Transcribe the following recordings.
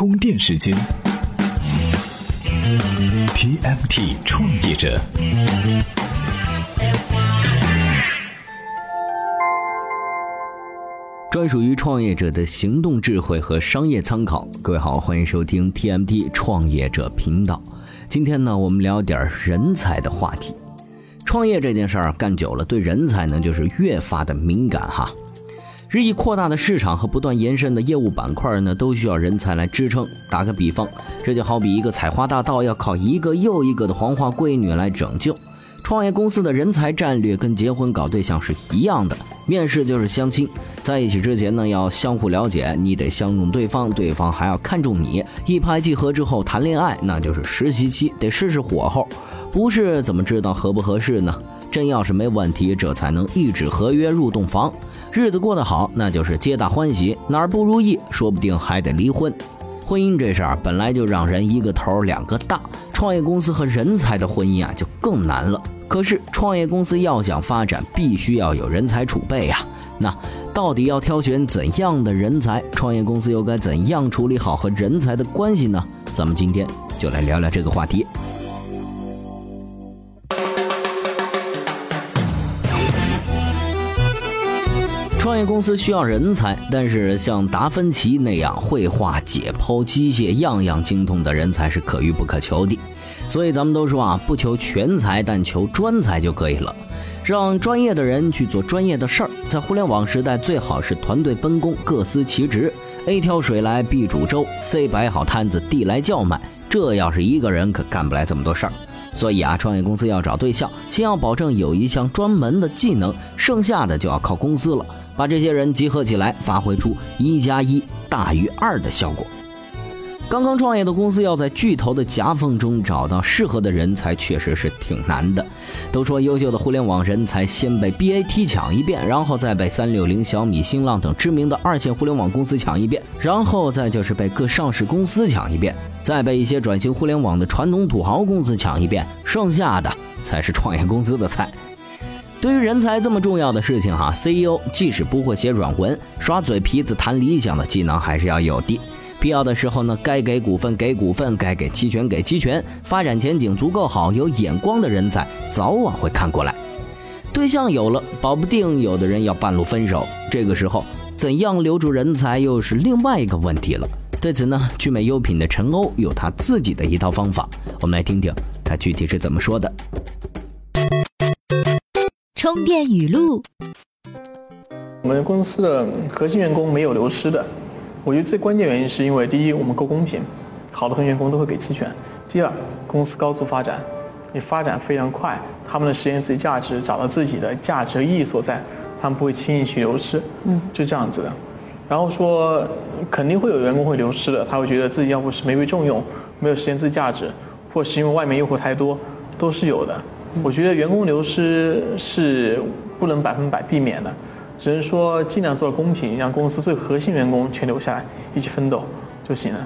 充电时间，TMT 创业者。专属于创业者的行动智慧和商业参考。各位好，欢迎收听 TMT 创业者频道。今天呢，我们聊点人才的话题。创业这件事儿干久了，对人才呢就是越发的敏感哈。日益扩大的市场和不断延伸的业务板块呢，都需要人才来支撑。打个比方，这就好比一个采花大盗要靠一个又一个的黄花闺女来拯救。创业公司的人才战略跟结婚搞对象是一样的，面试就是相亲，在一起之前呢要相互了解，你得相中对方，对方还要看中你，一拍即合之后谈恋爱，那就是实习期，得试试火候，不是怎么知道合不合适呢？真要是没问题，这才能一纸合约入洞房，日子过得好，那就是皆大欢喜；哪儿不如意，说不定还得离婚。婚姻这事儿本来就让人一个头两个大，创业公司和人才的婚姻啊就更难了。可是创业公司要想发展，必须要有人才储备呀。那到底要挑选怎样的人才？创业公司又该怎样处理好和人才的关系呢？咱们今天就来聊聊这个话题。创业公司需要人才，但是像达芬奇那样绘画、解剖、机械样样精通的人才是可遇不可求的。所以咱们都说啊，不求全才，但求专才就可以了。让专业的人去做专业的事儿。在互联网时代，最好是团队分工，各司其职。A 挑水来，B 煮粥，C 摆好摊子，D 来叫卖。这要是一个人，可干不来这么多事儿。所以啊，创业公司要找对象，先要保证有一项专门的技能，剩下的就要靠公司了。把这些人集合起来，发挥出一加一大于二的效果。刚刚创业的公司要在巨头的夹缝中找到适合的人才，确实是挺难的。都说优秀的互联网人才先被 BAT 抢一遍，然后再被三六零、小米、新浪等知名的二线互联网公司抢一遍，然后再就是被各上市公司抢一遍，再被一些转型互联网的传统土豪公司抢一遍，剩下的才是创业公司的菜。对于人才这么重要的事情，哈，CEO 即使不会写软文，耍嘴皮子谈理想的技能还是要有的。必要的时候呢，该给股份给股份，该给期权给期权。发展前景足够好、有眼光的人才，早晚会看过来。对象有了，保不定有的人要半路分手。这个时候，怎样留住人才又是另外一个问题了。对此呢，聚美优品的陈欧有他自己的一套方法，我们来听听他具体是怎么说的。充电语录：我们公司的核心员工没有流失的，我觉得最关键原因是因为第一，我们够公平，好的核心员工都会给期权；第二，公司高速发展，你发展非常快，他们的实现自己价值，找到自己的价值和意义所在，他们不会轻易去流失，嗯，就这样子的。然后说肯定会有员工会流失的，他会觉得自己要不是没被重用，没有实现自己价值，或是因为外面诱惑太多，都是有的。我觉得员工流失是不能百分百避免的，只能说尽量做到公平，让公司最核心员工全留下来，一起奋斗就行了。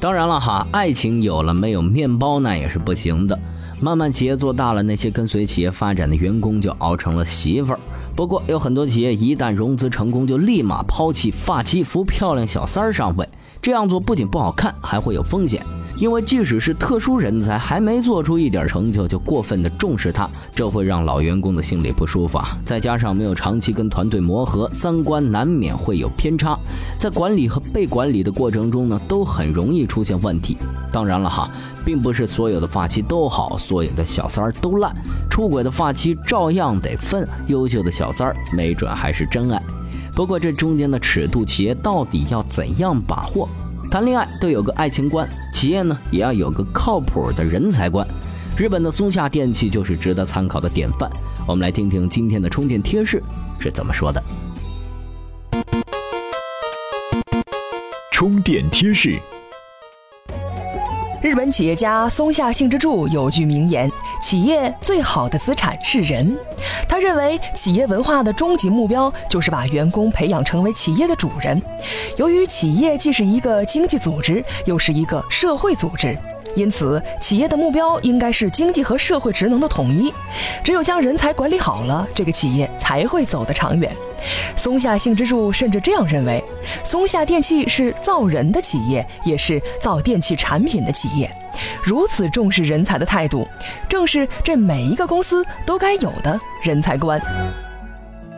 当然了哈，爱情有了没有面包那也是不行的。慢慢企业做大了，那些跟随企业发展的员工就熬成了媳妇儿。不过有很多企业一旦融资成功，就立马抛弃发妻扶漂亮小三儿上位，这样做不仅不好看，还会有风险。因为即使是特殊人才，还没做出一点成就，就过分的重视他，这会让老员工的心里不舒服啊。再加上没有长期跟团队磨合，三观难免会有偏差，在管理和被管理的过程中呢，都很容易出现问题。当然了哈，并不是所有的发妻都好，所有的小三儿都烂，出轨的发妻照样得分，优秀的小三儿没准还是真爱。不过这中间的尺度，企业到底要怎样把握？谈恋爱都有个爱情观，企业呢也要有个靠谱的人才观。日本的松下电器就是值得参考的典范。我们来听听今天的充电贴士是怎么说的。充电贴士。日本企业家松下幸之助有句名言：“企业最好的资产是人。”他认为，企业文化的终极目标就是把员工培养成为企业的主人。由于企业既是一个经济组织，又是一个社会组织，因此，企业的目标应该是经济和社会职能的统一。只有将人才管理好了，这个企业才会走得长远。松下幸之助甚至这样认为。松下电器是造人的企业，也是造电器产品的企业。如此重视人才的态度，正是这每一个公司都该有的人才观。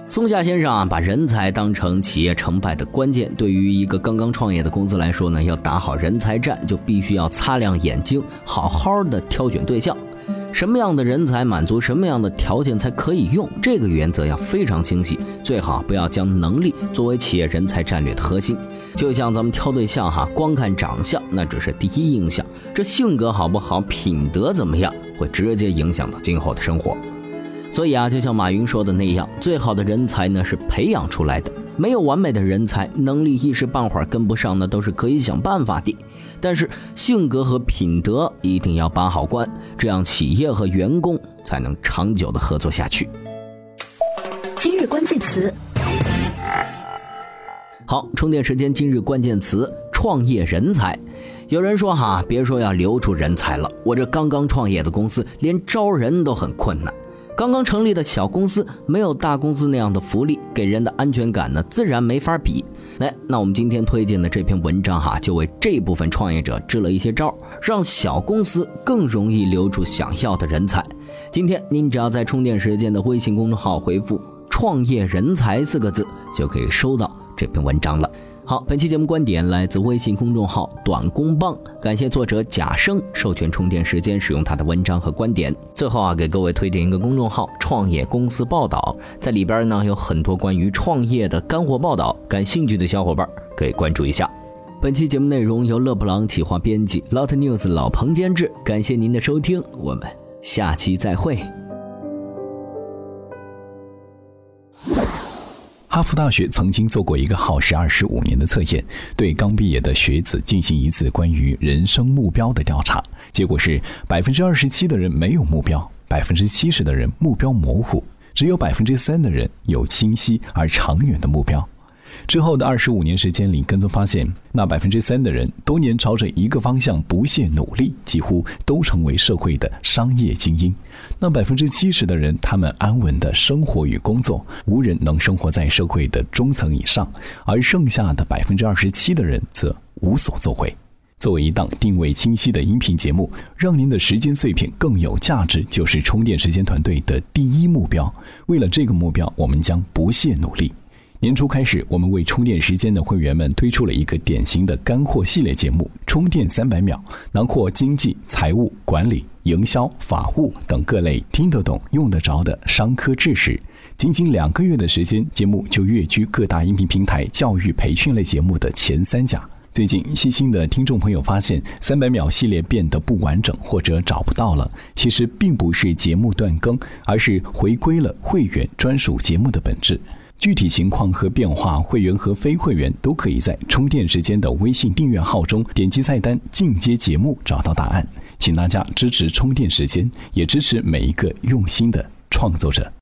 松下先生啊，把人才当成企业成败的关键。对于一个刚刚创业的公司来说呢，要打好人才战，就必须要擦亮眼睛，好好的挑选对象。什么样的人才满足什么样的条件才可以用，这个原则要非常清晰。最好不要将能力作为企业人才战略的核心。就像咱们挑对象哈，光看长相那只是第一印象，这性格好不好，品德怎么样，会直接影响到今后的生活。所以啊，就像马云说的那样，最好的人才呢是培养出来的。没有完美的人才，能力一时半会儿跟不上，那都是可以想办法的。但是性格和品德一定要把好关，这样企业和员工才能长久的合作下去。今日关键词，好，充电时间。今日关键词：创业人才。有人说哈，别说要留住人才了，我这刚刚创业的公司，连招人都很困难。刚刚成立的小公司没有大公司那样的福利，给人的安全感呢，自然没法比。来，那我们今天推荐的这篇文章哈，就为这部分创业者支了一些招，让小公司更容易留住想要的人才。今天您只要在充电时间的微信公众号回复“创业人才”四个字，就可以收到这篇文章了。好，本期节目观点来自微信公众号“短工帮”，感谢作者贾生授权充电时间使用他的文章和观点。最后啊，给各位推荐一个公众号“创业公司报道”，在里边呢有很多关于创业的干货报道，感兴趣的小伙伴可以关注一下。本期节目内容由勒布朗企划编辑，Lot News 老彭监制，感谢您的收听，我们下期再会。哈佛大学曾经做过一个耗时二十五年的测验，对刚毕业的学子进行一次关于人生目标的调查。结果是百分之二十七的人没有目标，百分之七十的人目标模糊，只有百分之三的人有清晰而长远的目标。之后的二十五年时间里，跟踪发现，那百分之三的人多年朝着一个方向不懈努力，几乎都成为社会的商业精英。那百分之七十的人，他们安稳的生活与工作，无人能生活在社会的中层以上。而剩下的百分之二十七的人，则无所作为。作为一档定位清晰的音频节目，让您的时间碎片更有价值，就是充电时间团队的第一目标。为了这个目标，我们将不懈努力。年初开始，我们为充电时间的会员们推出了一个典型的干货系列节目《充电三百秒》，囊括经济、财务、管理、营销、法务等各类听得懂、用得着的商科知识。仅仅两个月的时间，节目就跃居各大音频平台教育培训类节目的前三甲。最近，细心的听众朋友发现，三百秒系列变得不完整或者找不到了。其实并不是节目断更，而是回归了会员专属节目的本质。具体情况和变化，会员和非会员都可以在充电时间的微信订阅号中点击菜单进阶节目找到答案。请大家支持充电时间，也支持每一个用心的创作者。